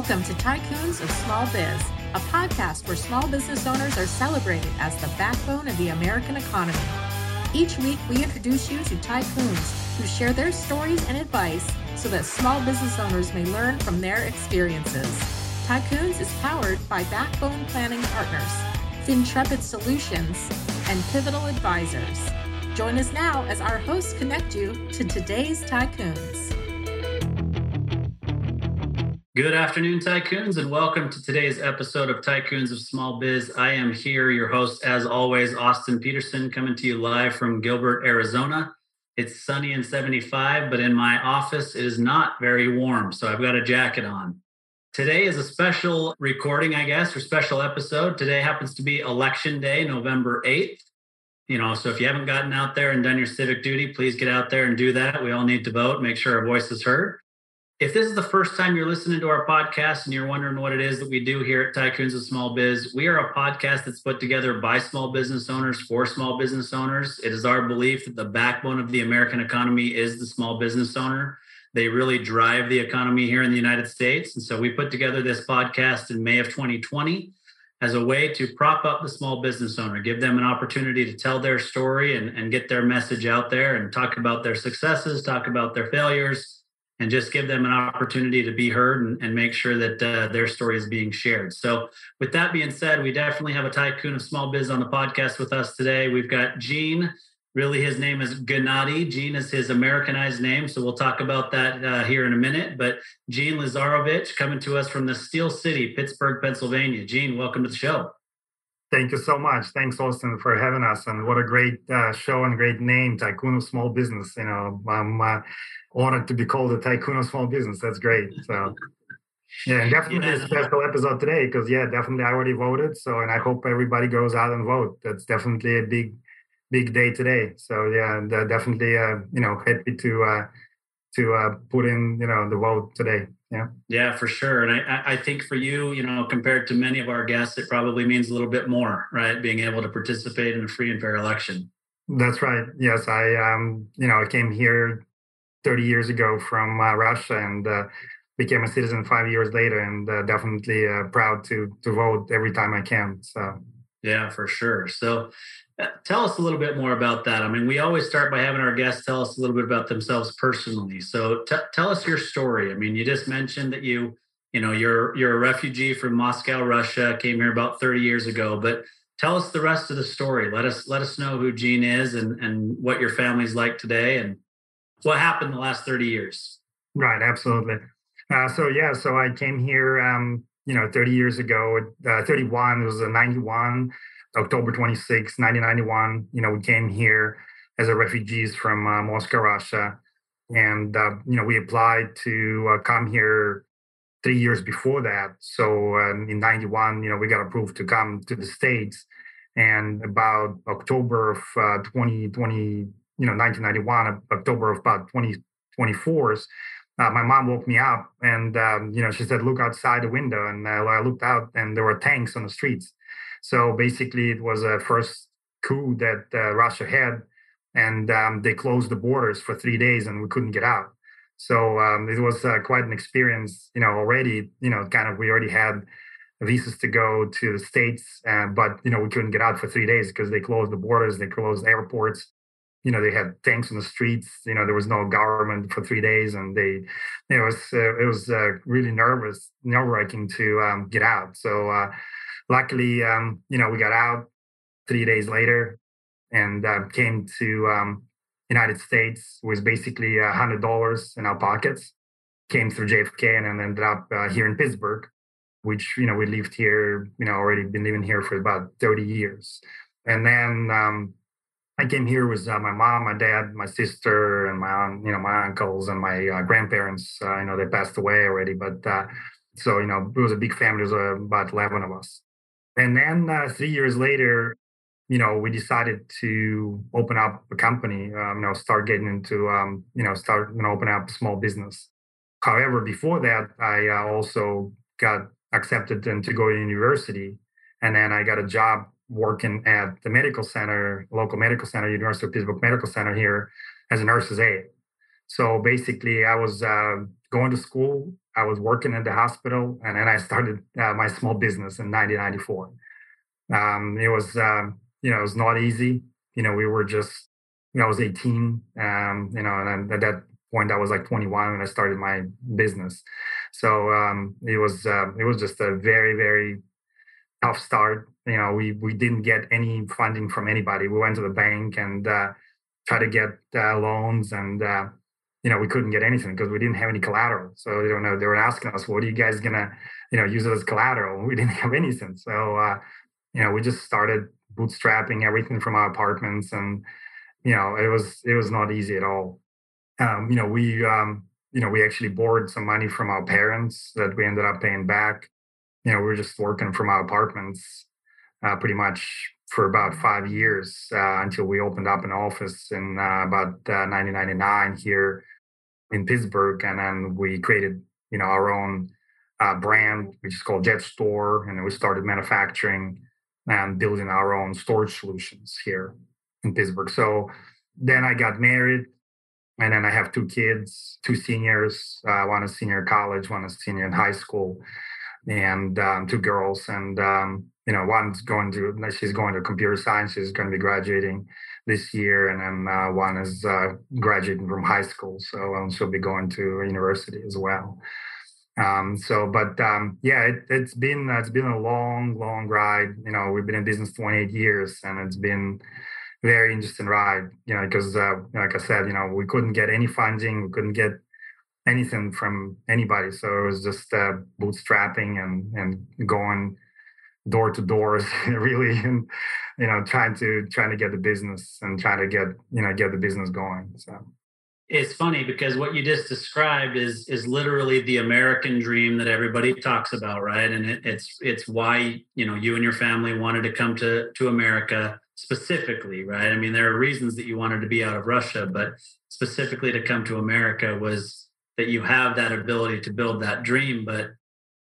Welcome to Tycoons of Small Biz, a podcast where small business owners are celebrated as the backbone of the American economy. Each week, we introduce you to tycoons who share their stories and advice so that small business owners may learn from their experiences. Tycoons is powered by Backbone Planning Partners, FinTrepid Solutions, and Pivotal Advisors. Join us now as our hosts connect you to today's tycoons. Good afternoon, tycoons, and welcome to today's episode of Tycoons of Small Biz. I am here, your host, as always, Austin Peterson, coming to you live from Gilbert, Arizona. It's sunny and 75, but in my office, it is not very warm, so I've got a jacket on. Today is a special recording, I guess, or special episode. Today happens to be Election Day, November 8th. You know, so if you haven't gotten out there and done your civic duty, please get out there and do that. We all need to vote, make sure our voice is heard. If this is the first time you're listening to our podcast and you're wondering what it is that we do here at Tycoons of Small Biz, we are a podcast that's put together by small business owners for small business owners. It is our belief that the backbone of the American economy is the small business owner. They really drive the economy here in the United States. And so we put together this podcast in May of 2020 as a way to prop up the small business owner, give them an opportunity to tell their story and, and get their message out there and talk about their successes, talk about their failures and just give them an opportunity to be heard and, and make sure that uh, their story is being shared. So, with that being said, we definitely have a tycoon of small biz on the podcast with us today. We've got Gene. Really, his name is Gennady. Gene is his Americanized name. So, we'll talk about that uh, here in a minute. But Gene Leyzarovich coming to us from the Steel City, Pittsburgh, Pennsylvania. Gene, welcome to the show. Thank you so much. Thanks, Austin, for having us. And what a great uh, show and great name, Tycoon of Small Business. You know, I'm uh, honored to be called a Tycoon of Small Business. That's great. So, yeah, definitely yeah. a special episode today because, yeah, definitely I already voted. So, and I hope everybody goes out and vote. That's definitely a big, big day today. So, yeah, and, uh, definitely, uh, you know, happy to uh, to uh, put in, you know, the vote today. Yeah. Yeah, for sure. And I, I think for you, you know, compared to many of our guests, it probably means a little bit more, right? Being able to participate in a free and fair election. That's right. Yes, I, um, you know, I came here 30 years ago from uh, Russia and uh, became a citizen five years later, and uh, definitely uh, proud to to vote every time I can. So. Yeah, for sure. So, uh, tell us a little bit more about that. I mean, we always start by having our guests tell us a little bit about themselves personally. So t- tell us your story. I mean, you just mentioned that you, you know, you're you're a refugee from Moscow, Russia, came here about 30 years ago, but tell us the rest of the story. Let us let us know who Gene is and and what your family's like today and what happened the last 30 years. Right, absolutely. Uh, so yeah, so I came here um, you know, 30 years ago, uh, 31, it was a 91 October 26, 1991, you know, we came here as a refugees from uh, Moscow, Russia. And, uh, you know, we applied to uh, come here three years before that. So um, in 91, you know, we got approved to come to the States. And about October of 2020, uh, you know, 1991, October of about 2024, uh, my mom woke me up and um, you know she said look outside the window and uh, i looked out and there were tanks on the streets so basically, it was a first coup that uh, Russia had, and um, they closed the borders for three days, and we couldn't get out. So um, it was uh, quite an experience, you know. Already, you know, kind of we already had visas to go to the states, uh, but you know we couldn't get out for three days because they closed the borders, they closed airports. You know, they had tanks on the streets. You know, there was no government for three days, and they, it was uh, it was uh, really nervous, nerve wracking to um, get out. So uh, luckily, um, you know, we got out three days later and uh, came to um, United States with basically a hundred dollars in our pockets. Came through JFK and then ended up uh, here in Pittsburgh, which you know we lived here, you know, already been living here for about thirty years. And then um, I came here with uh, my mom, my dad, my sister, and my you know my uncles and my uh, grandparents. Uh, you know they passed away already, but uh, so you know it was a big family. There was uh, about eleven of us. And then uh, three years later, you know, we decided to open up a company, um, you know, start getting into, um, you know, start, you know, open up a small business. However, before that, I also got accepted to go to university. And then I got a job working at the medical center, local medical center, University of Pittsburgh Medical Center here as a nurse's aide. So basically, I was uh, going to school I was working at the hospital, and then I started uh, my small business in 1994. Um, it was, um, you know, it was not easy. You know, we were just, you know, I was 18, um, you know, and at that point I was like 21 when I started my business. So um, it was, uh, it was just a very, very tough start. You know, we we didn't get any funding from anybody. We went to the bank and uh, tried to get uh, loans and uh, you know, we couldn't get anything because we didn't have any collateral. So, you know, they were asking us, what are you guys to, you know, use as collateral? We didn't have anything. So, uh, you know, we just started bootstrapping everything from our apartments. And, you know, it was, it was not easy at all. Um, you know, we, um, you know, we actually borrowed some money from our parents that we ended up paying back. You know, we were just working from our apartments uh, pretty much for about five years uh, until we opened up an office in uh, about 1999 uh, here in Pittsburgh, and then we created you know our own uh, brand, which is called JetStore, and we started manufacturing and building our own storage solutions here in Pittsburgh. So then I got married, and then I have two kids, two seniors. Uh, one is senior in college, one is senior in high school, and um, two girls. And um, you know, one's going to she's going to computer science. She's going to be graduating this year, and then uh, one is uh, graduating from high school, so um, she'll be going to university as well. Um, so, but um, yeah, it, has been it's been a long, long ride. You know, we've been in business 28 years, and it's been very interesting ride. You know, because uh, like I said, you know, we couldn't get any funding, we couldn't get anything from anybody, so it was just uh, bootstrapping and and going door to doors really and you know trying to trying to get the business and trying to get you know get the business going so. It's funny because what you just described is is literally the american dream that everybody talks about right? And it, it's it's why you know you and your family wanted to come to to america specifically right? I mean there are reasons that you wanted to be out of russia but specifically to come to america was that you have that ability to build that dream but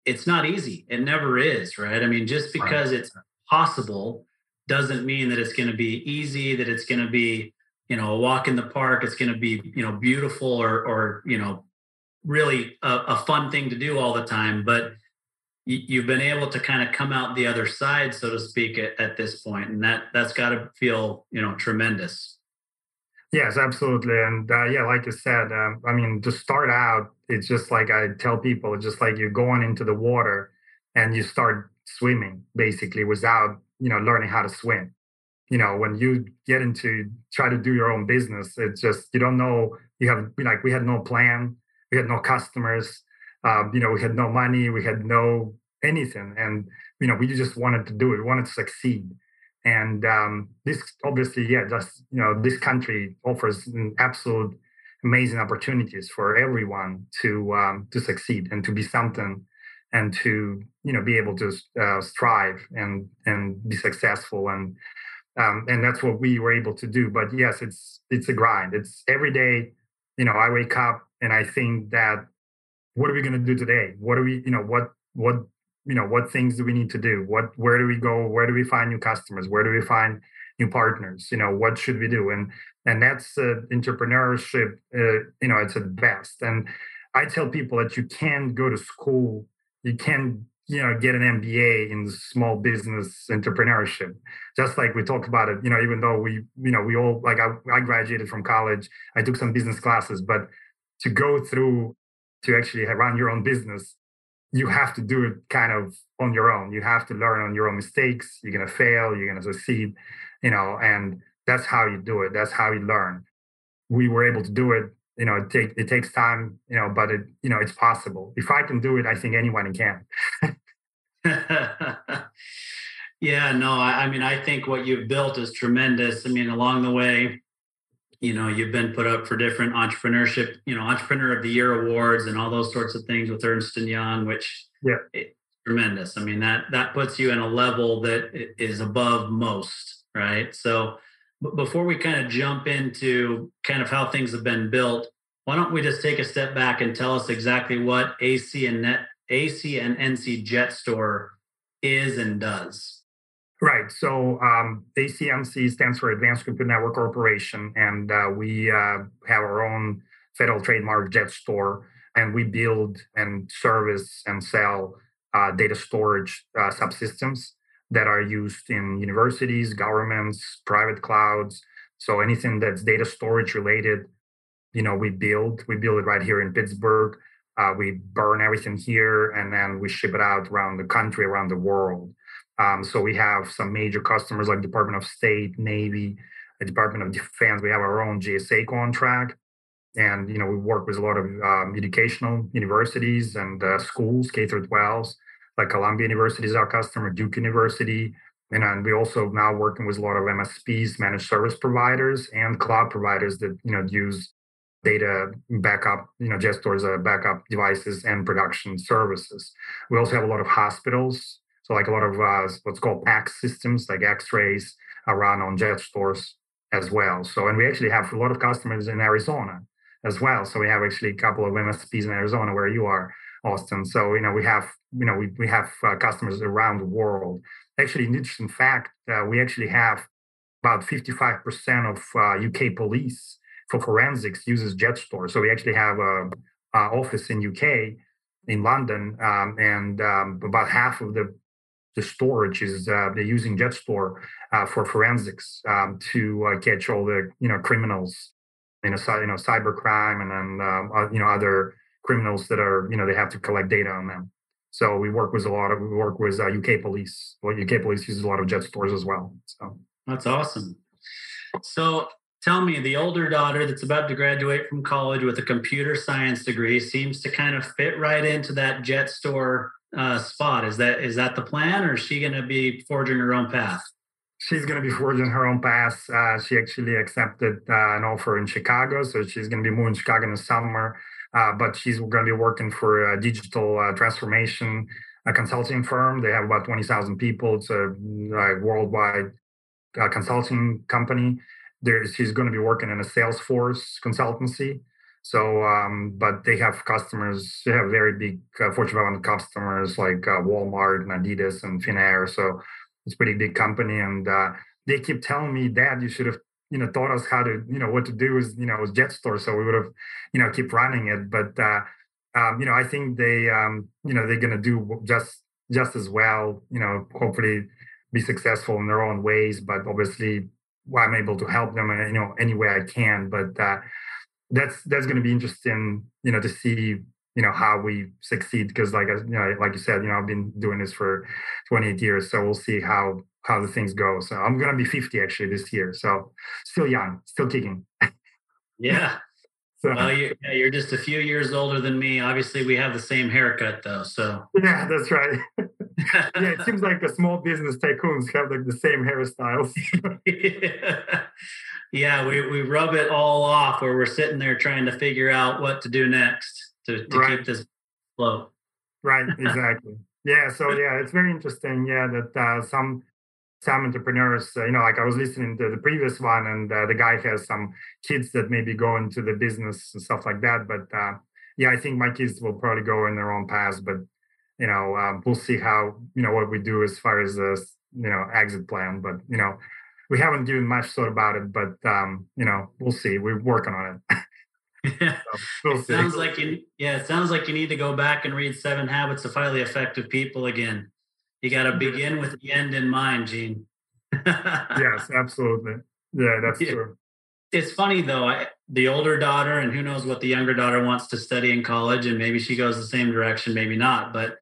it's not easy. It never is, right? I mean, just because right. it's possible doesn't mean that it's going to be easy, that it's going to be, you know, a walk in the park, it's going to be, you know, beautiful or, or, you know, really a, a fun thing to do all the time. But you've been able to kind of come out the other side, so to speak, at, at this point, and that that's got to feel, you know, tremendous. Yes, absolutely. And uh, yeah, like you said, um, I mean, to start out, it's just like I tell people, just like you're going into the water and you start swimming basically without, you know, learning how to swim. You know, when you get into try to do your own business, it's just, you don't know, you have, like, we had no plan, we had no customers, um, you know, we had no money, we had no anything. And, you know, we just wanted to do it, we wanted to succeed and um, this obviously, yeah, just you know, this country offers absolute amazing opportunities for everyone to um, to succeed and to be something and to you know be able to uh, strive and and be successful and um, and that's what we were able to do. But yes, it's it's a grind. It's every day. You know, I wake up and I think that what are we going to do today? What are we? You know, what what you know what things do we need to do? What where do we go? Where do we find new customers? Where do we find new partners? You know what should we do? And and that's uh, entrepreneurship uh, you know it's at best. And i tell people that you can't go to school you can you know get an mba in small business entrepreneurship. Just like we talked about it you know even though we you know we all like I, I graduated from college i took some business classes but to go through to actually run your own business you have to do it kind of on your own. You have to learn on your own mistakes. You're gonna fail. You're gonna succeed. You know, and that's how you do it. That's how you learn. We were able to do it. You know, it take it takes time. You know, but it you know it's possible. If I can do it, I think anyone can. yeah, no, I, I mean, I think what you've built is tremendous. I mean, along the way, you know you've been put up for different entrepreneurship you know entrepreneur of the year awards and all those sorts of things with ernst and young which yeah. tremendous. I mean that that puts you in a level that is above most right? So before we kind of jump into kind of how things have been built why don't we just take a step back and tell us exactly what ac and net ac and nc jet store is and does Right. So um, stands for Advanced Computer Network Corporation, and uh, we uh, have our own federal trademark JetStore. and we build and service and sell uh, data storage uh, subsystems that are used in universities, governments, private clouds. So anything that's data storage related, you know, we build. We build it right here in Pittsburgh. Uh, we burn everything here, and then we ship it out around the country, around the world. Um, so we have some major customers like Department of State, Navy, the Department of Defense. We have our own GSA contract, and you know we work with a lot of um, educational universities and uh, schools, K through 12s, like Columbia University is our customer, Duke University, and, and we also now working with a lot of MSPs, managed service providers, and cloud providers that you know use data backup, you know, JetStore as a backup devices and production services. We also have a lot of hospitals, so like a lot of uh, what's called PACS systems, like X-rays, are run on JetStores as well. So, and we actually have a lot of customers in Arizona as well. So we have actually a couple of MSPs in Arizona where you are, Austin. So you know we have you know we we have uh, customers around the world. Actually, an interesting fact: uh, we actually have about 55% of uh, UK police for forensics uses JetStore. So we actually have a, a office in UK, in London, um, and um, about half of the the storage is uh, they're using JetStore uh, for forensics um, to uh, catch all the you know criminals, you know, you know and then um, uh, you know other criminals that are you know they have to collect data on them. So we work with a lot of we work with UK uh, police. Well, UK police uses a lot of JetStores as well. So that's awesome. So tell me the older daughter that's about to graduate from college with a computer science degree seems to kind of fit right into that JetStore uh, spot. Is that is that the plan or is she going to be forging her own path? She's going to be forging her own path. Uh, she actually accepted uh, an offer in chicago so she's going to be moving to chicago in the summer. Uh, but she's going to be working for a digital uh, transformation a consulting firm. They have about 20000 people. It's a worldwide uh, consulting company. There, she's going to be working in a Salesforce consultancy. So, um, but they have customers. They have very big uh, Fortune 500 customers like uh, Walmart and Adidas and Finnair. So it's pretty big company, and uh, they keep telling me, "Dad, you should have, you know, taught us how to, you know, what to do is, you know, with JetStore, so we would have, you know, keep running it." But uh, um, you know, I think they, um, you know, they're going to do just just as well. You know, hopefully be successful in their own ways. But obviously, well, I'm able to help them, you know, any way I can. But uh, that's that's going to be interesting, you know, to see you know how we succeed because like you know like you said you know i've been doing this for 28 years so we'll see how how the things go. So i'm gonna be 50 actually this year so still young still kicking. Yeah. So, well you, yeah, you're just a few years older than me. Obviously we have the same haircut though so. Yeah that's right. Yeah, it seems like the small business tycoons have like the same hairstyles. yeah, we, we rub it all off where we're sitting there trying to figure out what to do next to, to right. keep this flow. Right, exactly. yeah, so yeah, it's very interesting. Yeah, that uh, some some entrepreneurs, uh, you know, like I was listening to the previous one, and uh, the guy has some kids that maybe go into the business and stuff like that. But uh, yeah, I think my kids will probably go in their own paths. But you know, um, we'll see how you know what we do as far as the you know exit plan. But you know, we haven't given much thought about it, but um, you know, we'll see. We're working on it. Yeah. So we'll it sounds like you yeah, it sounds like you need to go back and read Seven Habits of Highly Effective People again. You got to begin with the end in mind, Gene. yes, absolutely. Yeah, that's yeah. true. It's funny though. I, the older daughter, and who knows what the younger daughter wants to study in college, and maybe she goes the same direction, maybe not. But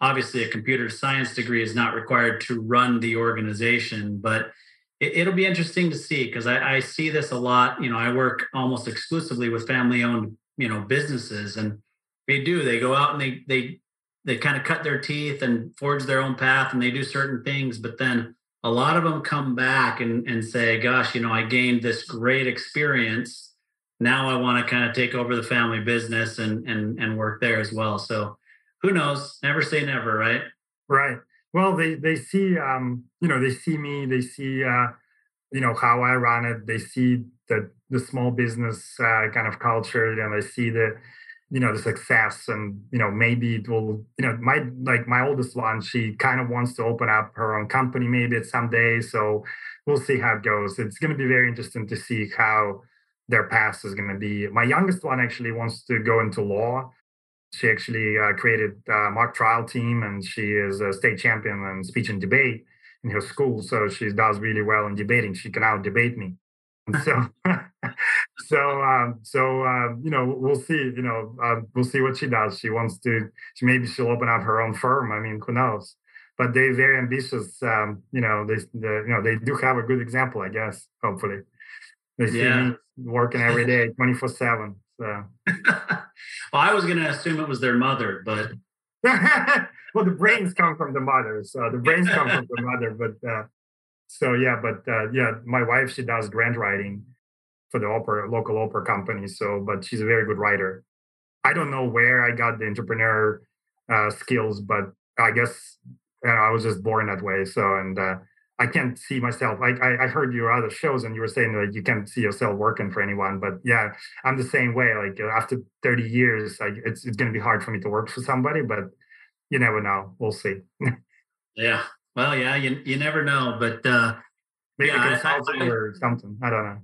obviously a computer science degree is not required to run the organization but it, will be interesting to see because I, I, see this a lot you know i work almost exclusively with family owned you know businesses and they do they go out and they they they kind of cut their teeth and forge their own path and they do certain things but then a lot of them come back and, and say gosh you know i gained this great experience now i want to kind of take over the family business and and and work there as well so who knows? Never say never, right? Right. Well, they they see um, you know, they see me, they see uh, you know, how I run it, they see the the small business uh, kind of culture, and they see the you know the success and you know maybe it will you know my like my oldest one she kind of wants to open up her own company maybe at some day. So we'll see how it goes. It's going to be very interesting to see how their path is going to be. My youngest one actually wants to go into law She actually uh, created a mock trial team, and she is a state champion in speech and debate in her school. So she does really well in debating. She can out debate me. So, so, um, so uh, you know, we'll see. You know, uh, we'll see what she does. She wants to. She maybe she'll open up her own firm. I mean, who knows? But they're very ambitious. Um, you know, they, they, you know, they do have a good example, I guess. Hopefully, they see yeah. me working every day, twenty four seven. So. well, I was going to assume it was their mother, but well, the brains come from the mother, so the brains come from the mother. But uh, so yeah, but uh, yeah, my wife she does grant writing for the opera local opera company. So, but she's a very good writer. I don't know where I got the entrepreneur uh, skills, but I guess you know, I was just born that way. So, and uh, I can't see myself. Like I, I heard your other shows, and you were saying like you can't see yourself working for anyone. But yeah, I'm the same way. Like uh, after 30 years, like it's it's going to be hard for me to work for somebody. But you never know. We'll see. yeah. Well, yeah. You you never know. But uh, maybe yeah, consulting I, I, or something. I don't know.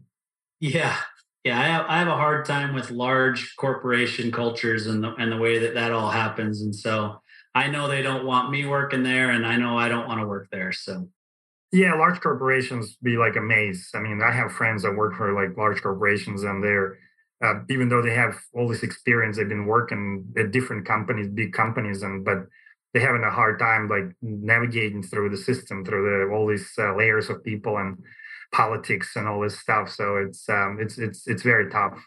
Yeah. Yeah, I have, I have a hard time with large corporation cultures and the and the way that that all happens, and so I know they don't want me working there, and I know I don't want to work there. So yeah, large corporations be like a maze. I mean, I have friends that work for like large corporations, and they're uh, even though they have all this experience, they've been working at different companies, big companies, and but they're having a hard time like navigating through the system, through the all these uh, layers of people and politics and all this stuff. So it's um, it's it's it's very tough.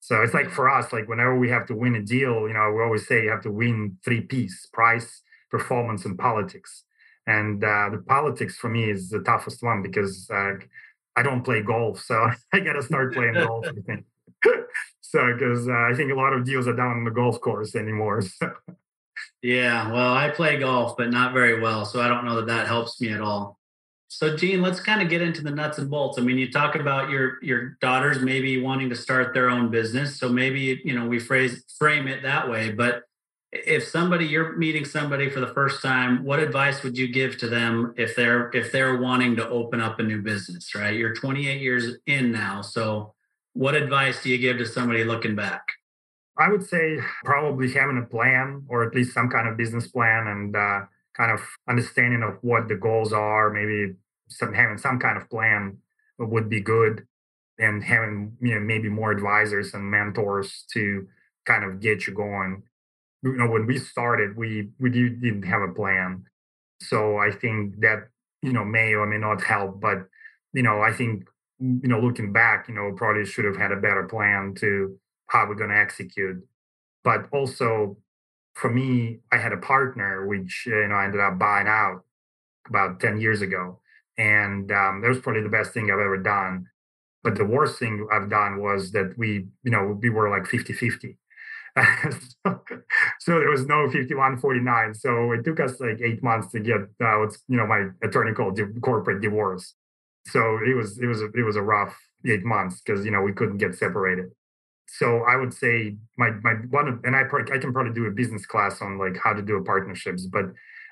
So it's like for us, like whenever we have to win a deal, you know, we always say you have to win three P's: price, performance, and politics and uh, the politics for me is the toughest one because uh, I don't play golf, so I got to start playing golf. I think so because uh, I think a lot of deals are down on the golf course anymore. So. Yeah, well, I play golf, but not very well, so I don't know that that helps me at all. So, Gene, let's kind of get into the nuts and bolts. I mean, you talk about your your daughters maybe wanting to start their own business, so maybe you know we phrase frame it that way, but if somebody you're meeting somebody for the first time what advice would you give to them if they're if they're wanting to open up a new business right? You're 28 years in now so what advice do you give to somebody looking back? I would say probably having a plan or at least some kind of business plan and uh, kind of understanding of what the goals are maybe some having some kind of plan would be good. And having you know maybe more advisors and mentors to kind of get you going you know when we started we we didn't have a plan. So i think that you know may or may not help but you know i think you know looking back you know probably should have had a better plan to how we're going to execute. But also for me i had a partner which you know i ended up buying out about 10 years ago and um, that was probably the best thing i've ever done. But the worst thing i've done was that we you know we were like 50 50 so, so, there was no 5149. So it took us like eight months to get uh, what's you know my attorney called di- corporate divorce. So it was it was it was a rough eight months because you know we couldn't get separated. So I would say my my one and I I can probably do a business class on like how to do partnerships, but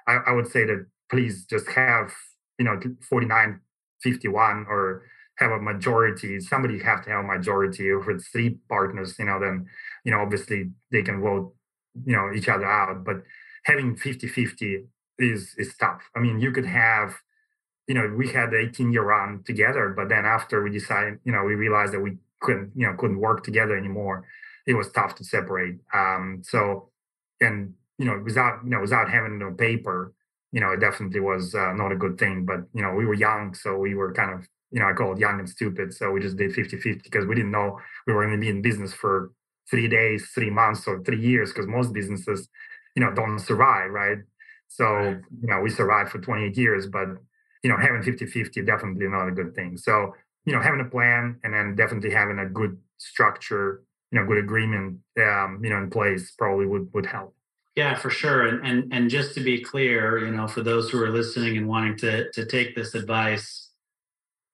I, I would say that please just have you know 49 51 or have a majority somebody have to have a majority it's three partners you know then you know obviously they can vote you know each other out but having 50 50 is is tough i mean you could have you know we had the 18 year run together but then after we decided you know we realized that we couldn't you know couldn't work together anymore it was tough to separate um so and you know without you know without having no paper you know it definitely was uh, not a good thing but you know we were young so we were kind of you know, I call it young and stupid. So we just did 50 50 because we didn't know we were going to be in business for three days, three months, or three years because most businesses, you know, don't survive, right? So, right. you know, we survived for 28 years, but, you know, having 50 50 definitely not a good thing. So, you know, having a plan and then definitely having a good structure, you know, good agreement, um, you know, in place probably would, would help. Yeah, for sure. And, and and just to be clear, you know, for those who are listening and wanting to to take this advice,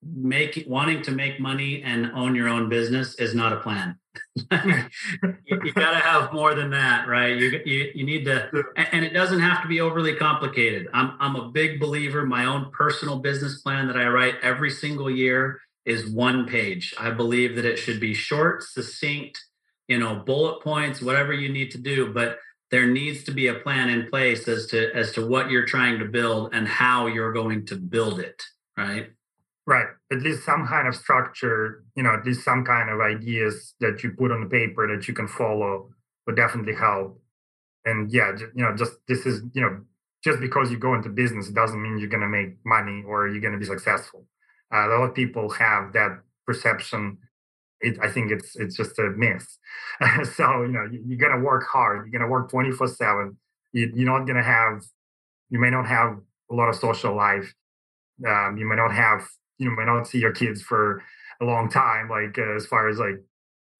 make wanting to make money and own your own business is not a plan. you, you got to have more than that, right? You, you you need to, and it doesn't have to be overly complicated. I'm I'm a big believer. My own personal business plan that I write every single year is one page. I believe that it should be short, succinct, you know bullet points whatever you need to do but there needs to be a plan in place as to as to what you're trying to build and how you're going to build it right right at least some kind of structure you know at least some kind of ideas that you put on the paper that you can follow would definitely help and yeah you know just this is you know just because you go into business doesn't mean you're going to make money or you're going to be successful uh, a lot of people have that perception it, I think it's it's just a myth. so you know you, are gonna work hard. You're gonna work 24 seven. You, you're not gonna have. You may not have a lot of social life. Um, you may not have. You may not see your kids for a long time. Like uh, as far as like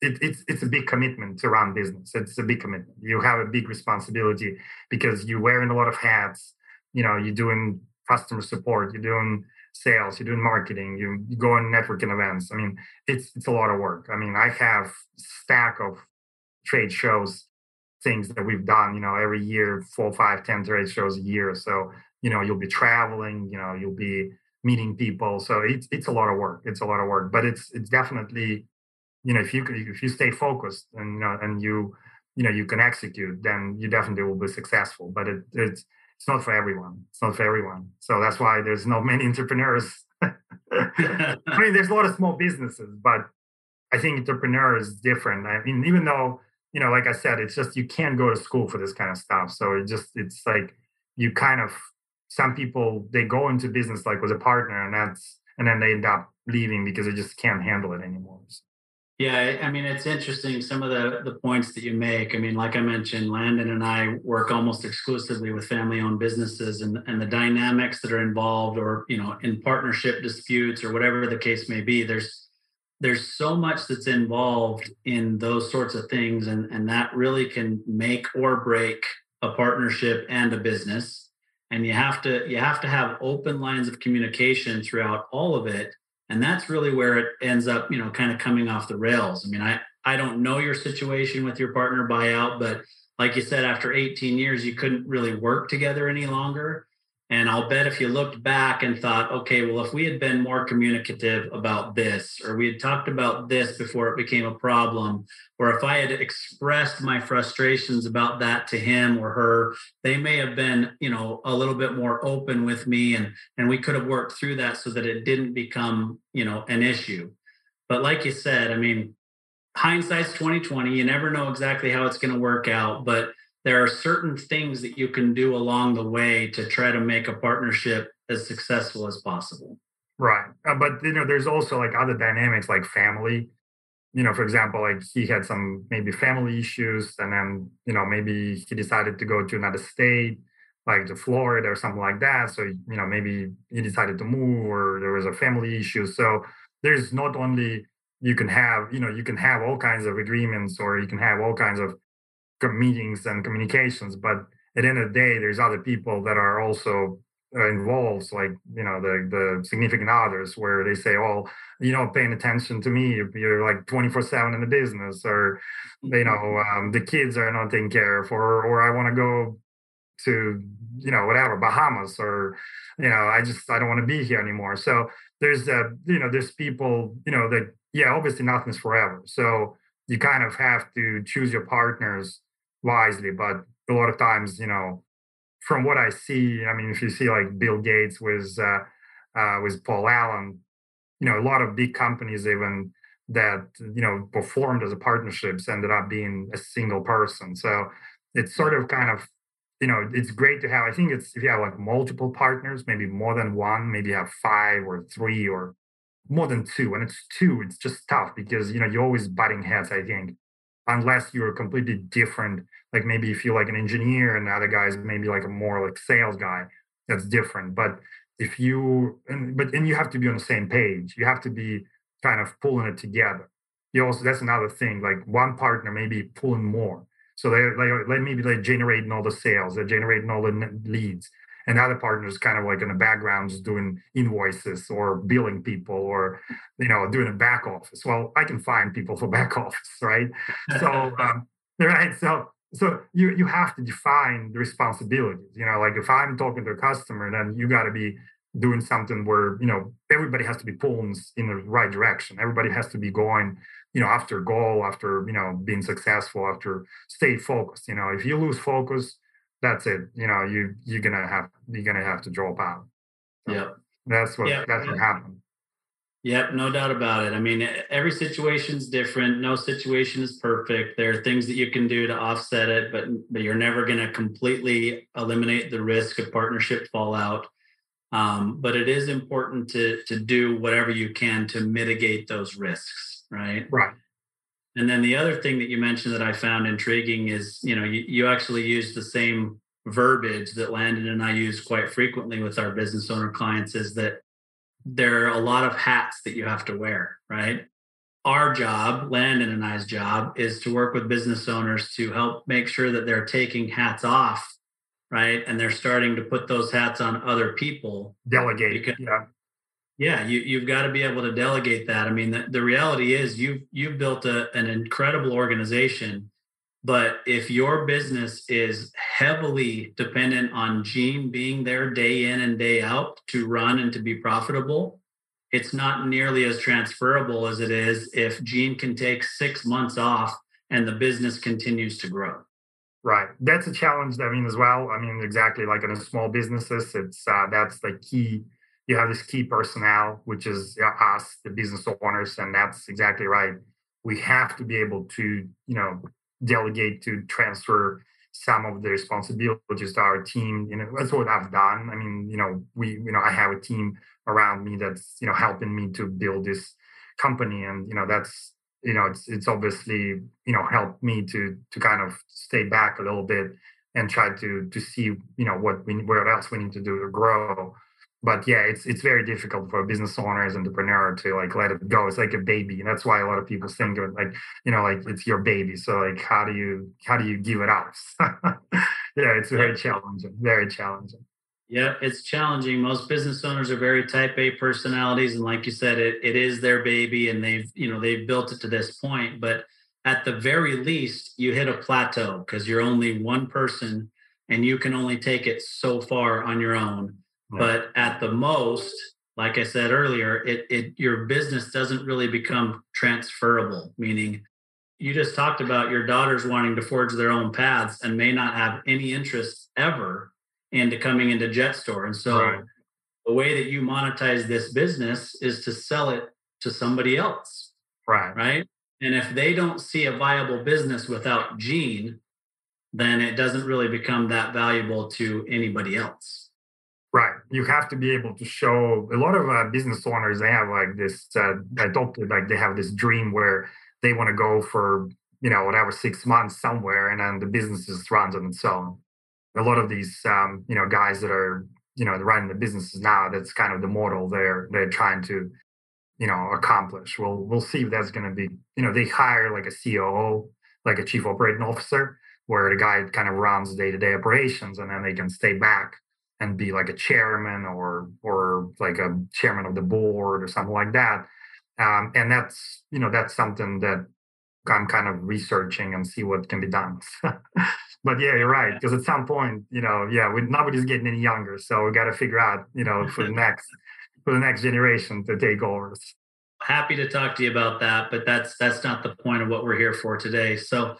it, it's it's a big commitment to run business. It's a big commitment. You have a big responsibility because you're wearing a lot of hats. You know, you're doing customer support. You're doing sales, you're doing marketing, you, you go on networking events. I mean, it's it's a lot of work. I mean, I have stack of trade shows, things that we've done, you know, every year, four, five, ten trade shows a year. So, you know, you'll be traveling, you know, you'll be meeting people. So it's it's a lot of work. It's a lot of work. But it's it's definitely, you know, if you if you stay focused and you know and you you know you can execute, then you definitely will be successful. But it it's it's not for everyone. It's not for everyone. So that's why there's not many entrepreneurs. I mean, there's a lot of small businesses, but I think entrepreneur is different. I mean, even though, you know, like I said, it's just you can't go to school for this kind of stuff. So it just it's like you kind of some people they go into business like with a partner and that's and then they end up leaving because they just can't handle it anymore. So. Yeah, I mean, it's interesting some of the the points that you make. I mean, like I mentioned, Landon and I work almost exclusively with family-owned businesses, and and the dynamics that are involved, or you know, in partnership disputes or whatever the case may be. There's there's so much that's involved in those sorts of things, and and that really can make or break a partnership and a business. And you have to you have to have open lines of communication throughout all of it. And that's really where it ends up you know kind of coming off the rails. I mean i i don't know your situation with your partner buyout but like you said after 18 years you couldn't really work together any longer and I'll bet if you looked back and thought, okay, well, if we had been more communicative about this, or we had talked about this before it became a problem, or if I had expressed my frustrations about that to him or her, they may have been, you know, a little bit more open with me and and we could have worked through that so that it didn't become, you know, an issue. But like you said, I mean, hindsight's 2020. You never know exactly how it's going to work out, but there are certain things that you can do along the way to try to make a partnership as successful as possible. Right. Uh, but you know there's also like other dynamics like family. You know for example like he had some maybe family issues and then you know maybe he decided to go to another state like to florida or something like that. So you know maybe he decided to move or there was a family issue. So there's not only you can have you know you can have all kinds of agreements or you can have all kinds of meetings and communications but at the end of the day there's other people that are also uh, involved like you know the the significant others where they say oh you're not paying attention to me. You're like 24 7 in the business or you know mm-hmm. um, the kids are not taken care of or or i want to go to you know whatever bahamas or you know i just i don't want to be here anymore. So there's a you know there's people you know that yeah obviously nothing's forever. So you kind of have to choose your partners wisely. But a lot of times, you know, from what I see, I mean, if you see like Bill Gates with uh, uh, with Paul Allen, you know, a lot of big companies even that you know performed as a partnerships ended up being a single person. So it's sort of kind of you know it's great to have. I think it's if you have like multiple partners, maybe more than one, maybe you have five or three or more than two. When it's two, it's just tough because you know you're always butting heads. I think unless you're completely different like maybe if you're like an engineer and the other guy's maybe like a more like sales guy that's different. But if you and but and you have to be on the same page. You have to be kind of pulling it together. You also that's another thing like one partner maybe pulling more. So they like maybe they generating all the sales they're generating all the leads and other partners kind of like in the background just doing invoices or billing people or you know doing a back office. Well i can find people for back office right? So um, right so so you you have to define the responsibilities you know like if i'm talking to a customer then you got to be doing something where you know everybody has to be pulling in the right direction. Everybody has to be going you know after goal after you know being successful after stay focused you know. If you lose focus that's it you know you you're gonna have you're gonna have to drop out so yeah that's what yep. that's what happened Yep, no doubt about it. I mean, every situation is different. No situation is perfect. There are things that you can do to offset it, but but you're never going to completely eliminate the risk of partnership fallout. Um, but it is important to to do whatever you can to mitigate those risks, right? Right. And then the other thing that you mentioned that I found intriguing is, you know, you, you actually use the same verbiage that Landon and I use quite frequently with our business owner clients is that there are a lot of hats that you have to wear, right? Our job, Landon and I's job, is to work with business owners to help make sure that they're taking hats off right? And they're starting to put those hats on other people. Delegate. Because, yeah. Yeah, you, you've got to be able to delegate that. I mean, the, the reality is you've you've built a, an incredible organization, but if your business is heavily dependent on Gene being there day in and day out to run and to be profitable, it's not nearly as transferable as it is if Gene can take six months off and the business continues to grow. Right. That's a challenge. I mean, as well. I mean, exactly like in a small businesses, it's uh, that's the key. You have this key personnel, which is us, the business owners, and that's exactly right. We have to be able to, you know, delegate to transfer some of the responsibilities to our team. You know, that's what I've done. I mean, you know, we, you know, I have a team around me that's, you know, helping me to build this company, and you know, that's you know it's it's obviously you know helped me to to kind of stay back a little bit and try to to see you know what we what else we need to do to grow but yeah it's it's very difficult for a business owner as entrepreneur to like let it go it's like a baby and that's why a lot of people think of it like you know like it's your baby so like how do you how do you give it up yeah it's very challenging very challenging yeah, it's challenging. Most business owners are very type A personalities. And like you said, it, it is their baby and they've, you know, they've built it to this point. But at the very least, you hit a plateau because you're only one person and you can only take it so far on your own. But at the most, like I said earlier, it, it your business doesn't really become transferable, meaning you just talked about your daughters wanting to forge their own paths and may not have any interest ever into coming into JetStore. And so right. the way that you monetize this business is to sell it to somebody else. Right. Right. And if they don't see a viable business without Gene, then it doesn't really become that valuable to anybody else. Right. You have to be able to show a lot of uh, business owners, they have like this, uh, I talked to, like they have this dream where they want to go for, you know, whatever, six months somewhere and then the business just runs on its own a lot of these um, you know guys that are you know running the businesses now that's kind of the model they're they're trying to you know accomplish well we'll see if that's going to be you know they hire like a coo like a chief operating officer where the guy kind of runs day-to-day operations and then they can stay back and be like a chairman or or like a chairman of the board or something like that um, and that's you know that's something that i'm kind of researching and see what can be done but yeah, you're right. Because at some point, you know, yeah, we, nobody's getting any younger, so we got to figure out, you know, for the next for the next generation to take over. Happy to talk to you about that, but that's that's not the point of what we're here for today. So,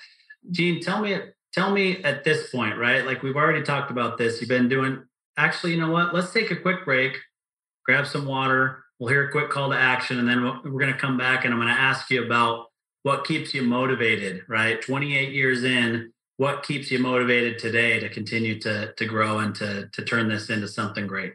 Gene, tell me tell me at this point, right? Like we've already talked about this. You've been doing. Actually, you know what? Let's take a quick break, grab some water. We'll hear a quick call to action, and then we're going to come back and I'm going to ask you about what keeps you motivated. Right, 28 years in what keeps you motivated today to continue to, to grow and to, to turn this into something great?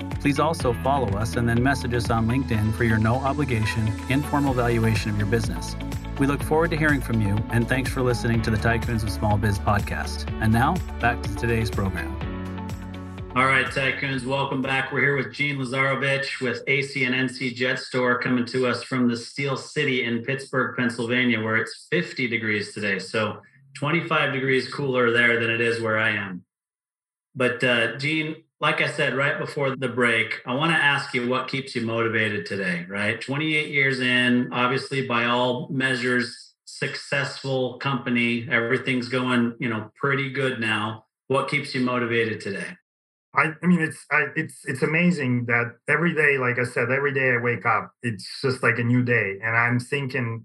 please also follow us and then message us on LinkedIn for your no obligation, informal valuation of your business. We look forward to hearing from you, and thanks for listening to the Tycoons of Small Biz podcast. And now, back to today's program. All right, Tycoons, welcome back. We're here with Gene Leyzarovich with AC and NC JetStore coming to us from the Steel City in Pittsburgh, Pennsylvania, where it's 50 degrees today. So 25 degrees cooler there than it is where I am. But uh, Gene, like I said right before the break, I want to ask you what keeps you motivated today, right? 28 years in, obviously, by all measures, successful company. Everything's going, you know, pretty good now. What keeps you motivated today? I, I mean, it's I, it's it's amazing that every day, like I said, every day I wake up, it's just like a new day, and I'm thinking,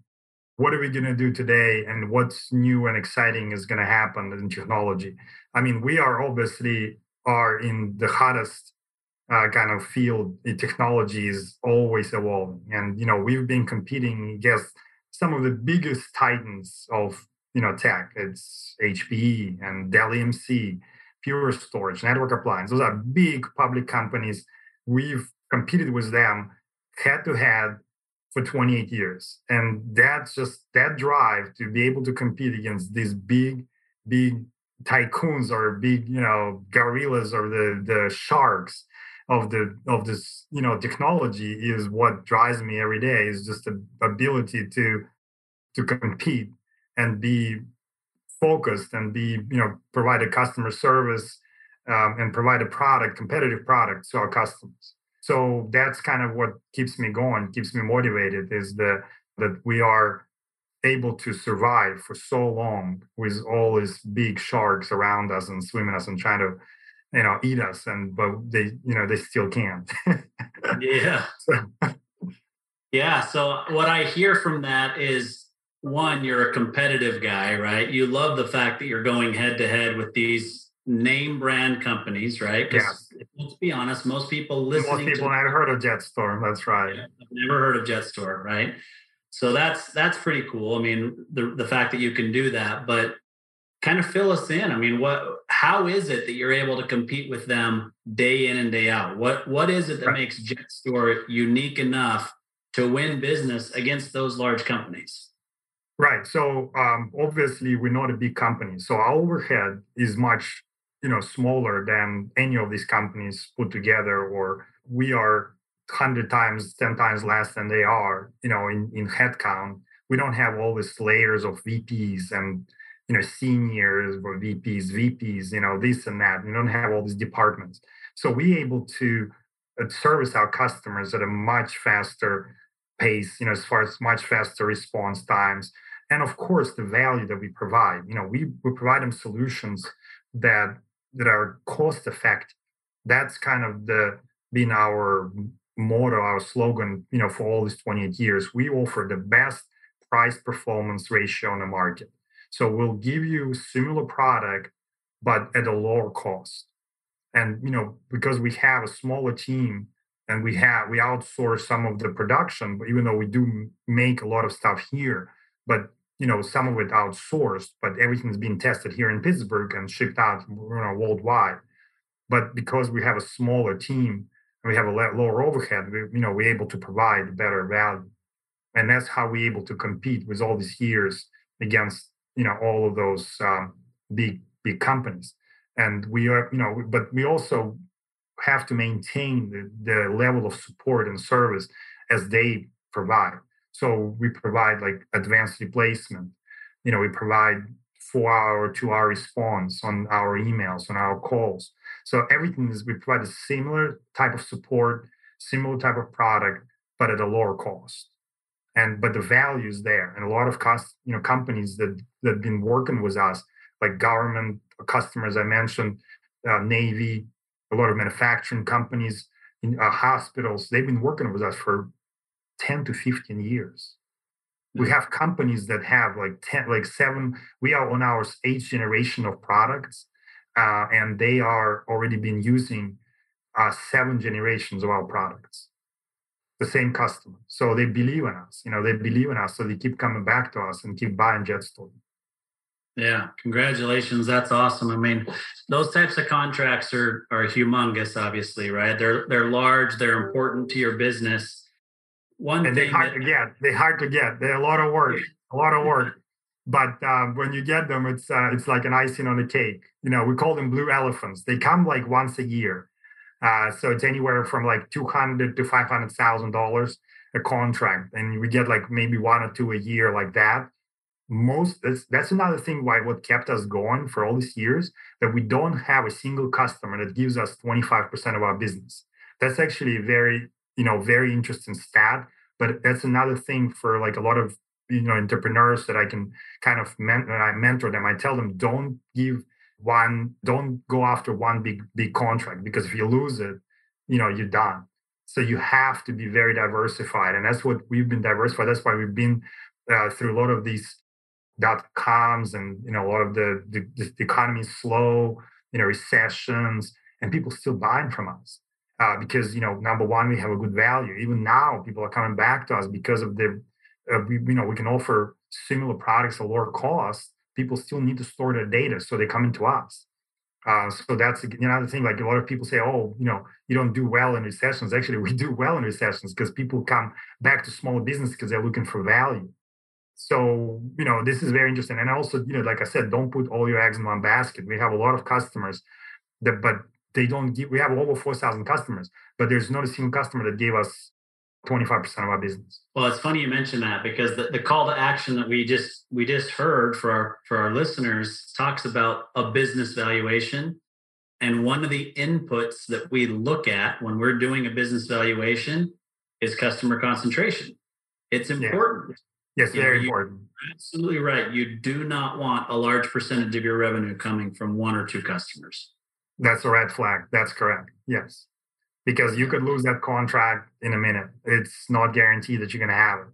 what are we gonna do today, and what's new and exciting is gonna happen in technology. I mean, we are obviously are in the hottest uh, kind of field. Technology is always evolving, and you know we've been competing against some of the biggest titans of you know tech. It's HPE and Dell EMC Pure Storage, Network Appliance. Those are big public companies. We've competed with them head to head for 28 years. And that's just that drive to be able to compete against these big, big tycoons or big, you know, gorillas or the the sharks of the of this, you know, technology is what drives me every day is just the ability to to compete and be focused and be you know provide a customer service um, and provide a product competitive product to our customers. So that's kind of what keeps me going keeps me motivated is the that we are able to survive for so long with all these big sharks around us and swimming us and trying to you know eat us and but they you know they still can't yeah so. yeah so what i hear from that is one, you're a competitive guy, right? You love the fact that you're going head to head with these name brand companies, right? Because yeah. let's be honest, most people listening. Most people to, never heard of JetStor. That's right. I've never heard of JetStor, right? So that's that's pretty cool. I mean, the the fact that you can do that, but kind of fill us in. I mean, what how is it that you're able to compete with them day in and day out? What what is it that right. makes JetStor unique enough to win business against those large companies? Right. So um, obviously we're not a big company, so our overhead is much you know smaller than any of these companies put together. Or we are hundred times, ten times less than they are. You know, in in headcount, we don't have all these layers of VPs and you know seniors or VPs, VPs. You know this and that. We don't have all these departments, so we able to uh, service our customers at a much faster pace. You know, as far as much faster response times and of course the value that we provide you know we, we provide them solutions that that are cost effective that's kind of the been our motto our slogan you know for all these 28 years we offer the best price performance ratio on the market so we'll give you similar product but at a lower cost and you know because we have a smaller team and we have we outsource some of the production but even though we do make a lot of stuff here but you know, some of it outsourced, but everything's being tested here in Pittsburgh and shipped out you know, worldwide. But because we have a smaller team and we have a lower overhead, we, you know, we're able to provide better value. And that's how we're able to compete with all these years against, you know, all of those um, big, big companies. And we are, you know, but we also have to maintain the, the level of support and service as they provide. So we provide like advanced replacement. You know, we provide four hour, two hour response on our emails, on our calls. So everything is we provide a similar type of support, similar type of product, but at a lower cost. And but the value is there. And a lot of cost, you know, companies that that have been working with us, like government customers I mentioned, uh, Navy, a lot of manufacturing companies, in, uh, hospitals, they've been working with us for 10 to 15 years we have companies that have like 10 like seven we are on our eighth generation of products uh, and they are already been using uh, seven generations of our products the same customer so they believe in us you know they believe in us so they keep coming back to us and keep buying JetStor yeah congratulations that's awesome i mean those types of contracts are are humongous obviously right they're they're large they're important to your business one and they're hard that, to get. They're hard to get. They're a lot of work. A lot of work. But uh, when you get them, it's uh, it's like an icing on the cake. You know, we call them blue elephants. They come like once a year, uh, so it's anywhere from like two hundred to five hundred thousand dollars a contract, and we get like maybe one or two a year like that. Most that's that's another thing why what kept us going for all these years that we don't have a single customer that gives us twenty five percent of our business. That's actually a very you know very interesting stat but that's another thing for like a lot of you know entrepreneurs that I can kind of men- I mentor them. I tell them don't give one, don't go after one big big contract because if you lose it, you know you're done. So you have to be very diversified, and that's what we've been diversified. That's why we've been uh, through a lot of these dot coms and you know a lot of the, the the economy is slow, you know recessions, and people still buying from us. Uh, because you know number one we have a good value even now people are coming back to us because of the uh, we, you know we can offer similar products at lower cost people still need to store their data so they come into us. Uh, so that's another thing like a lot of people say oh you know you don't do well in recessions. Actually we do well in recessions because people come back to small business because they're looking for value. So you know this is very interesting. And also you know like i said don't put all your eggs in one basket. We have a lot of customers that but they don't give we have over 4000 customers but there's not a single customer that gave us 25% of our business. Well, it's funny you mention that because the, the call to action that we just we just heard for our for our listeners talks about a business valuation. And one of the inputs that we look at when we're doing a business valuation is customer concentration. It's important. Yeah. Yes, very important. Absolutely right. You do not want a large percentage of your revenue coming from one or two customers. That's a red flag. That's correct. Yes because you could lose that contract in a minute. It's not guaranteed that you're going to have it.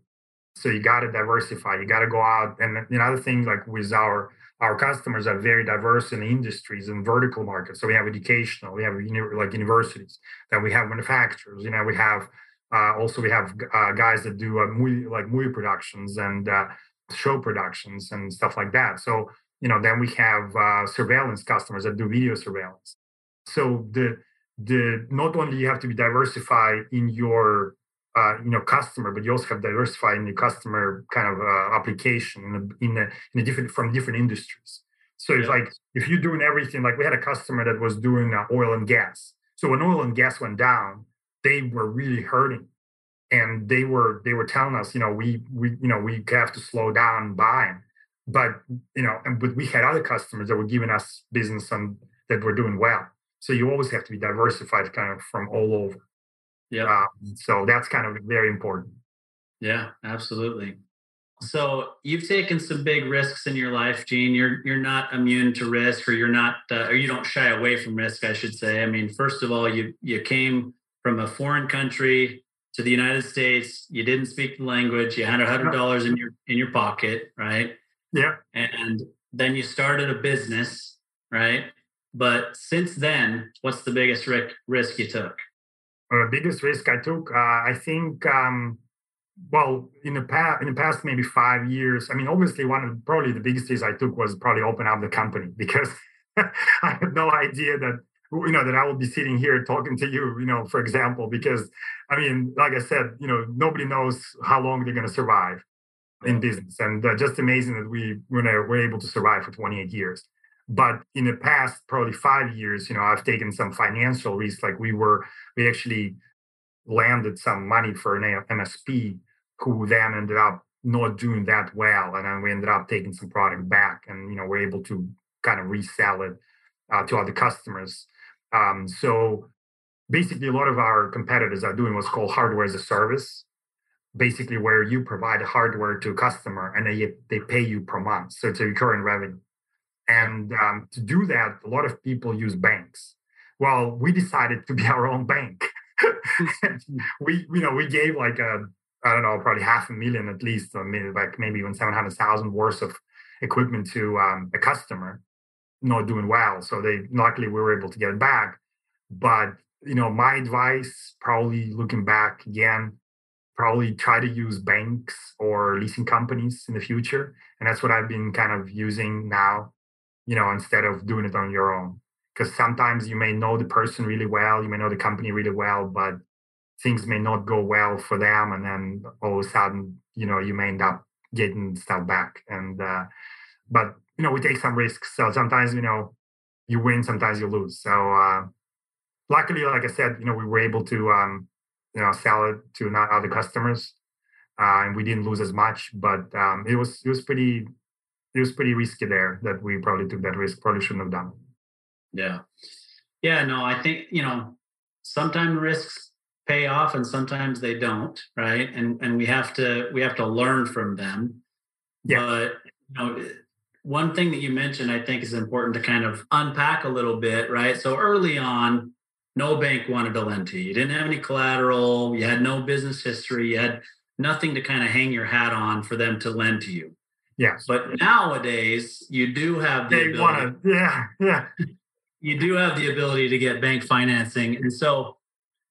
So you got to diversify. You got to go out. And another thing, like with our our customers are very diverse in industries and vertical markets. So we have educational, we have like universities, that we have manufacturers. You know, we have uh, also we have uh, guys that do uh, movie, like movie productions and uh, show productions and stuff like that. So you know, then we have uh, surveillance customers that do video surveillance. So the the not only you have to be diversified in your uh, you know customer, but you also have diversified in your customer kind of uh, application in a, in a, in a different from different industries. So it's like if you're doing everything, like we had a customer that was doing uh, oil and gas. So when oil and gas went down, they were really hurting, and they were they were telling us, you know, we we you know we have to slow down buying. But you know, and but we had other customers that were giving us business and that were doing well. So you always have to be diversified kind of from all over. Yeah. Um, so that's kind of very important. Yeah, absolutely. So you've taken some big risks in your life, Gene. You're you're not immune to risk, or you're not, uh, or you don't shy away from risk, I should say. I mean, first of all, you you came from a foreign country to the United States. You didn't speak the language. You had a hundred dollars in your in your pocket, right? Yeah. And then you started a business, right? But since then, what's the biggest risk risk you took? Uh, biggest risk I took, uh, I think. Um, well, in the past, in the past maybe five years. I mean, obviously, one of probably the biggest risks I took was probably open up the company because I had no idea that you know that I will be sitting here talking to you. You know, for example, because I mean, like I said, you know, nobody knows how long they're going to survive in business, and uh, just amazing that we were able to survive for 28 years. But in the past, probably five years, you know, I've taken some financial risks. Like we were, we actually landed some money for an MSP who then ended up not doing that well. And then we ended up taking some product back and, you know, we're able to kind of resell it uh, to other customers. Um, so basically, a lot of our competitors are doing what's called hardware as a service basically where you provide hardware to a customer and they, they pay you per month. So it's a recurring revenue. And um, to do that, a lot of people use banks. Well, we decided to be our own bank. we, you know, we gave like a, I don't know, probably half a million at least, or maybe like maybe even 700,000 worth of equipment to um, a customer not doing well. So they, luckily we were able to get it back. But, you know, my advice, probably looking back again, probably try to use banks or leasing companies in the future. And that's what I've been kind of using now you know, instead of doing it on your own. Because sometimes you may know the person really well, you may know the company really well, but things may not go well for them. And then all of a sudden, you know, you may end up getting stuff back. And uh, but you know we take some risks. So sometimes you know you win, sometimes you lose. So uh, luckily, like I said, you know we were able to um, you know sell it to not other customers, uh, and we didn't lose as much. But um, it was it was pretty it was pretty risky there that we probably took that risk. Probably shouldn't have done. Yeah, yeah. No, I think you know sometimes risks pay off and sometimes they don't right and and we have to we have to learn from them yeah. but you know one thing that you mentioned i think is important to kind of unpack a little bit right so early on no bank wanted to lend to you you didn't have any collateral you had no business history you had nothing to kind of hang your hat on for them to lend to you yes but nowadays you do have the they ability, wanna, yeah yeah you do have the ability to get bank financing and so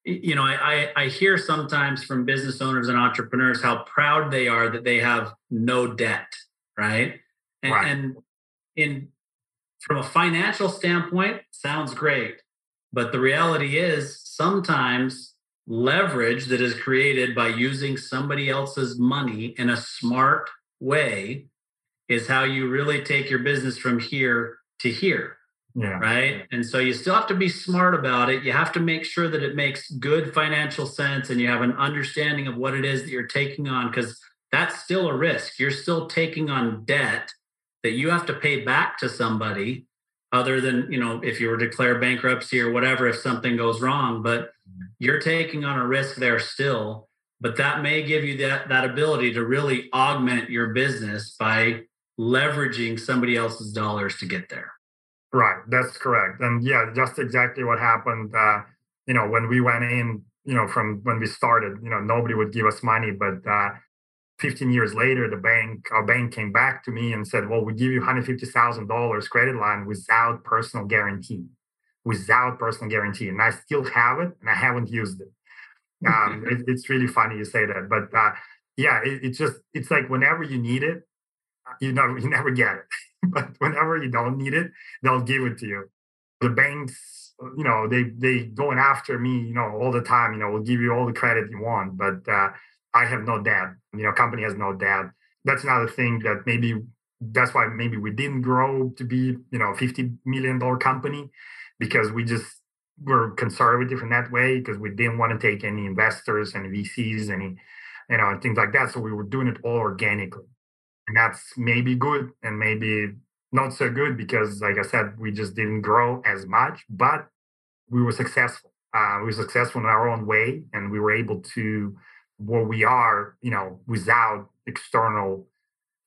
you know, I, I hear sometimes from business owners and entrepreneurs how proud they are that they have no debt, right? And, right. and in from a financial standpoint, sounds great, but the reality is sometimes leverage that is created by using somebody else's money in a smart way is how you really take your business from here to here. Yeah. Right. And so you still have to be smart about it. You have to make sure that it makes good financial sense and you have an understanding of what it is that you're taking on because that's still a risk. You're still taking on debt that you have to pay back to somebody other than, you know, if you were to declare bankruptcy or whatever, if something goes wrong, but mm-hmm. you're taking on a risk there still. But that may give you that, that ability to really augment your business by leveraging somebody else's dollars to get there. Right, that's correct. And yeah, just exactly what happened. Uh, you know, when we went in, you know, from when we started, you know, nobody would give us money. But uh, 15 years later, the bank, our bank came back to me and said, well, we give you $150,000 credit line without personal guarantee, without personal guarantee. And I still have it and I haven't used it. Um, it it's really funny you say that. But uh, yeah, it, it's just, it's like whenever you need it, you know, you never get it. but whenever you don't need it, they'll give it to you. The banks, you know, they they going after me, you know, all the time. You know, will give you all the credit you want, but uh, I have no debt. You know, company has no debt. That's another thing that maybe that's why maybe we didn't grow to be, you know, fifty million dollar company because we just were conservative in that way because we didn't want to take any investors, any VCs, any, you know, and things like that. So we were doing it all organically. And that's maybe good and maybe not so good because, like I said, we just didn't grow as much, but we were successful. Uh, we were successful in our own way, and we were able to where we are, you know, without external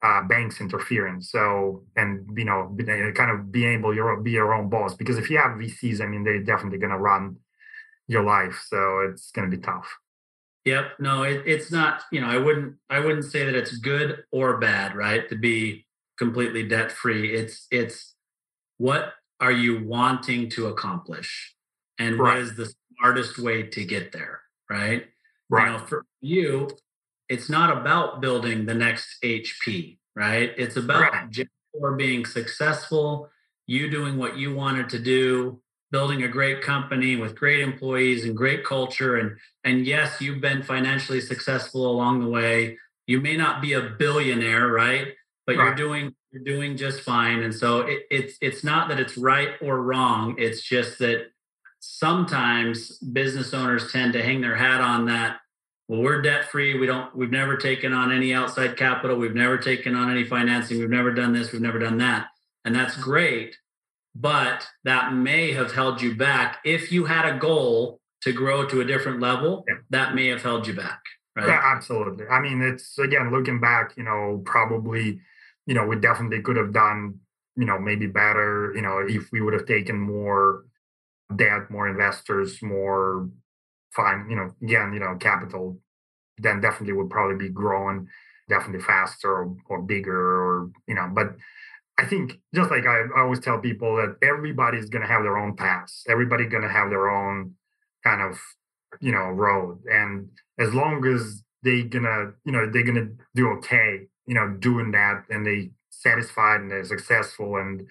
uh, banks interference. So, and you know, kind of being able to be your own boss. Because if you have VCs, I mean, they're definitely going to run your life, so it's going to be tough. Yep. No, it, it's not, you know, I wouldn't I wouldn't say that it's good or bad, right? To be completely debt free. It's it's what are you wanting to accomplish? And right. what is the smartest way to get there, right? Right. You know, for you, it's not about building the next HP, right? It's about right. being successful, you doing what you wanted to do, building a great company with great employees and great culture. And and yes you've been financially successful along the way. You may not be a billionaire right? But right. you're doing you're doing just fine. And so it, it's it's not that it's right or wrong. It's just that sometimes business owners tend to hang their hat on that well we're debt free we don't we've never taken on any outside capital. We've never taken on any financing. We've never done this. We've never done that. And that's great but that may have held you back. If you had a goal to grow to a different level, yeah. that may have held you back. Right. Yeah, absolutely. I mean, it's again looking back, you know, probably, you know, we definitely could have done, you know, maybe better, you know, if we would have taken more debt, more investors, more fine, you know, again, you know, capital, then definitely would probably be growing definitely faster or, or bigger or, you know, but I think just like I, I always tell people that everybody's going to have their own paths. Everybody's going to have their own kind of, you know, road. And as long as they're gonna, you know, they're gonna do okay, you know, doing that, and they satisfied and they're successful and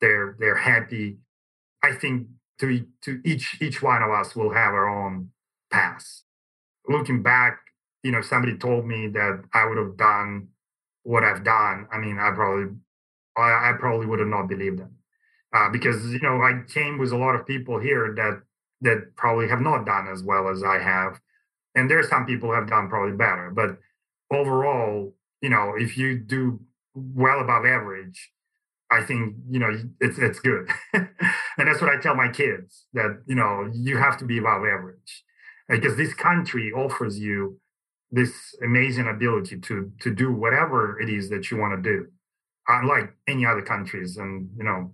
they're they're happy. I think to to each each one of us will have our own paths. Looking back, you know, somebody told me that I would have done what I've done, I mean, I probably, I, I probably would have not believed them. Uh, because you know I came with a lot of people here that that probably have not done as well as I have, and there are some people who have done probably better, but overall, you know, if you do well above average, I think you know it's it's good, and that's what I tell my kids that you know you have to be above average, because this country offers you this amazing ability to to do whatever it is that you want to do unlike any other countries and you know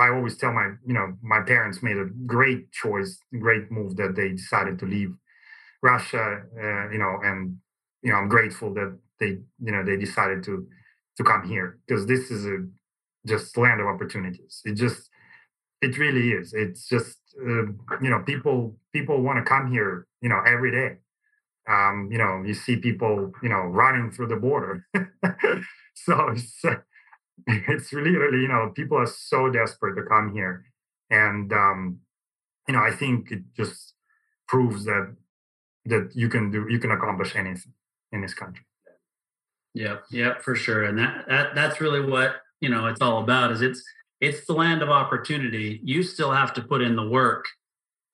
i always tell my you know my parents made a great choice great move that they decided to leave russia uh, you know and you know i'm grateful that they you know they decided to to come here because this is a just land of opportunities. It just it really is. It's just uh, you know people people want to come here you know every day. Um, you know, you see people, you know, running through the border. so it's, it's really, really, you know, people are so desperate to come here. And, um, you know, I think it just proves that, that you can do, you can accomplish anything in this country. Yeah, yeah, for sure. And that, that, that's really what, you know, it's all about is it's, it's the land of opportunity. You still have to put in the work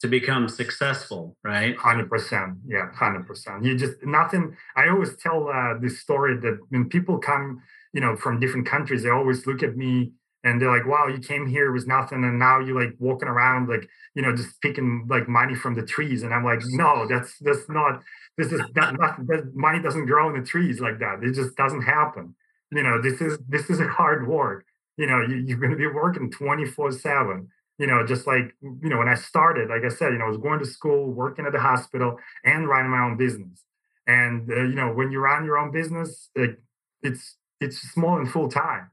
to become successful, right? Hundred percent, yeah, hundred percent. You just nothing. I always tell uh, this story that when people come, you know, from different countries, they always look at me and they're like, "Wow, you came here with nothing, and now you're like walking around like, you know, just picking like money from the trees." And I'm like, "No, that's that's not. This is not that money doesn't grow in the trees like that. It just doesn't happen. You know, this is this is a hard work. You know, you, you're going to be working 24 seven." You know, just like, you know, when I started, like I said, you know, I was going to school, working at the hospital, and running my own business. And, uh, you know, when you run your own business, like, it's, it's small and full time.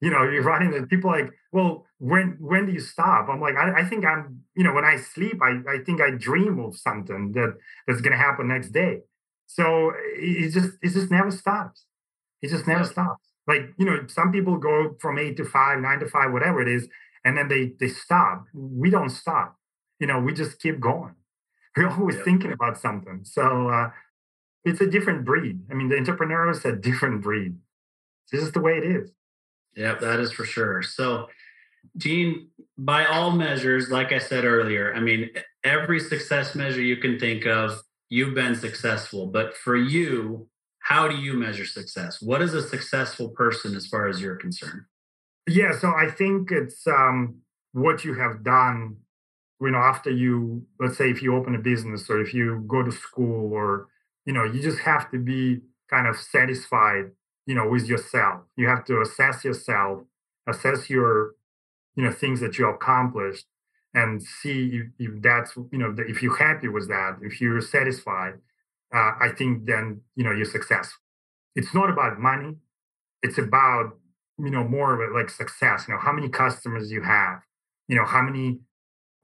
You know, you're running and people like, well, when when do you stop? I'm like, I, I think I'm, you know, when I sleep, I, I think I dream of something that that's gonna happen next day. So it just it just never stops. It just never stops. Like, you know, some people go from eight to five, nine to five, whatever it is, and then they they stop. We don't stop. You know, we just keep going. We're always thinking about something. So uh, it's a different breed. I mean, the entrepreneur is a different breed. This is the way it is. Yep, that is for sure. So, Gene, by all measures, like I said earlier, I mean, every success measure you can think of, you've been successful. But for you, how do you measure success? What is a successful person as far as you're concerned? Yeah, so I think it's um, what you have done. You know, after you, let's say, if you open a business or if you go to school, or you know, you just have to be kind of satisfied, you know, with yourself. You have to assess yourself, assess your, you know, things that you accomplished, and see if, if that's, you know, if you're happy with that, if you're satisfied. Uh, I think then you know you're successful. It's not about money. It's about you know more of it like success you know how many customers you have you know how many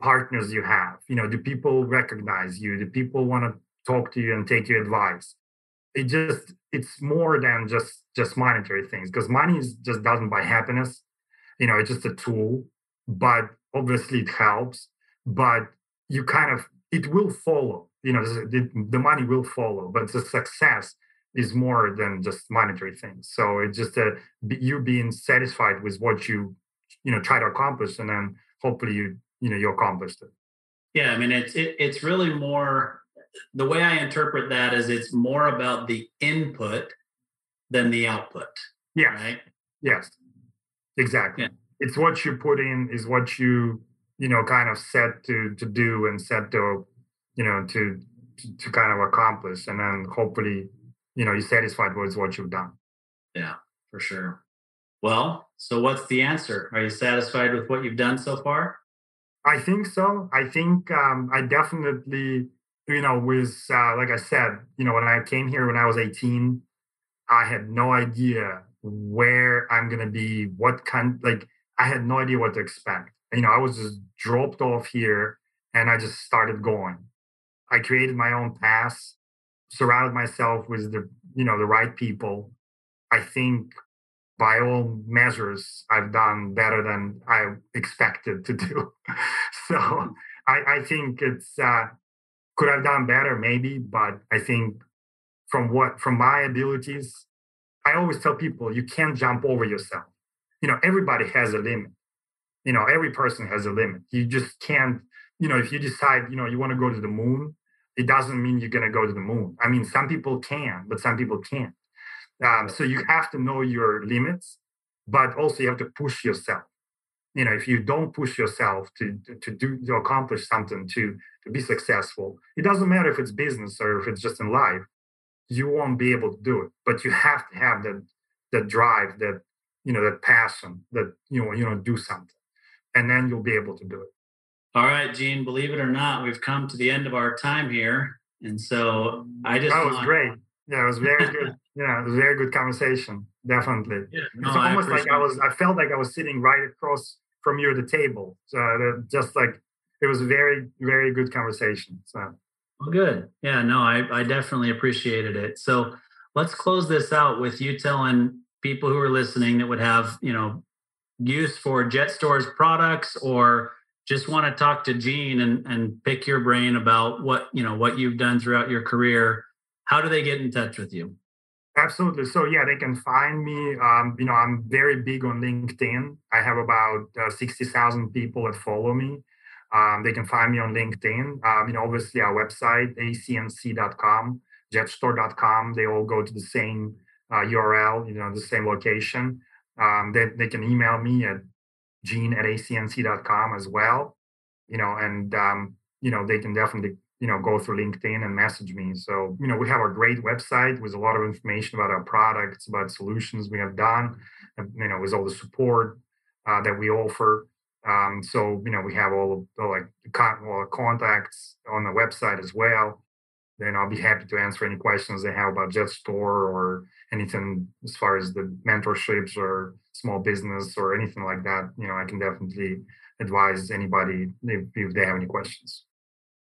partners you have you know do people recognize you? Do people want to talk to you and take your advice? It just it's more than just just monetary things because money is, just doesn't buy happiness you know it's just a tool but obviously it helps but you kind of it will follow you know the, the money will follow but the success is more than just monetary things. So it's just that you being satisfied with what you you know try to accomplish, and then hopefully you you know you accomplished it. Yeah, I mean it's it, it's really more the way I interpret that is it's more about the input than the output. Yeah. Right. Yes. Exactly. Yeah. It's what you put in is what you you know kind of set to to do and set to you know to to kind of accomplish, and then hopefully you know you're satisfied with what you've done. Yeah for sure. Well so what's the answer? Are you satisfied with what you've done so far? I think so. I think um, i definitely you know was uh, like i said you know when i came here when i was 18 i had no idea where i'm going to be what kind like i had no idea what to expect. You know i was just dropped off here and i just started going. I created my own path surrounded myself with the you know the right people i think by all measures i've done better than i expected to do so i i think it's uh could have done better maybe but i think from what from my abilities I always tell people you can't jump over yourself. You know, everybody has a limit. You know, every person has a limit. You just can't, you know, if you decide, you know, you want to go to the moon, it doesn't mean you're going to go to the moon. I mean, some people can, but some people can't. Um, so you have to know your limits, but also you have to push yourself. You know, if you don't push yourself to to do to accomplish something to to be successful, it doesn't matter if it's business or if it's just in life, you won't be able to do it. But you have to have that that drive, that you know, that passion, that you know, you know, do something, and then you'll be able to do it. All right, Gene. Believe it or not, we've come to the end of our time here, and so I just that was want... great. Yeah, it was very good. yeah, it was very good conversation. Definitely. Yeah, no, it's almost like I was. I felt like I was sitting right across from you at the table. So uh, just like it was a very, very good conversation. So. Well, good. Yeah. No, I I definitely appreciated it. So let's close this out with you telling people who are listening that would have you know use for JetStor's products or just want to talk to Gene and, and pick your brain about what you know what you've done throughout your career how do they get in touch with you? Absolutely. So yeah, they can find me. Um, you know, I'm very big on LinkedIn. I have about uh, sixty thousand people that follow me. Um, they can find me on LinkedIn. Um, you know, obviously our website acnc.com, jetstor.com. They all go to the same uh, URL. You know, the same location. Um, they they can email me at gene at acnc.com as well. You know, and um, you know they can definitely you know, go through LinkedIn and message me. So, you know, we have a great website with a lot of information about our products, about solutions we have done, you know, with all the support uh, that we offer. Um, so, you know, we have all of the like all the contacts on the website as well. Then I'll be happy to answer any questions they have about JetStor or anything as far as the mentorships or small business or anything like that. You know, I can definitely advise anybody if, if they have any questions.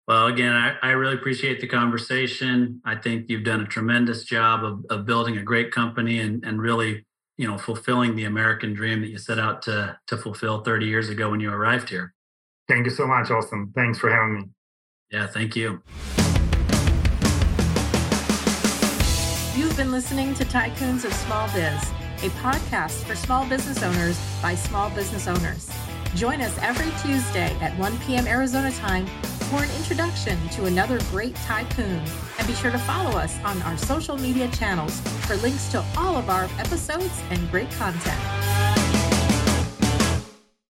Well, again, I, I, really appreciate the conversation. I think you've done a tremendous job of, of building a great company and, and really, you know, fulfilling the American dream that you set out to, to fulfill 30 years ago when you arrived here. Thank you so much, Austin. Thanks for having me. Yeah, thank you. You've been listening to Tycoons of Small Biz, a podcast for small business owners by small business owners. Join us every Tuesday at 1 p.m. Arizona time for an introduction to another great tycoon. And be sure to follow us on our social media channels for links to all of our episodes and great content.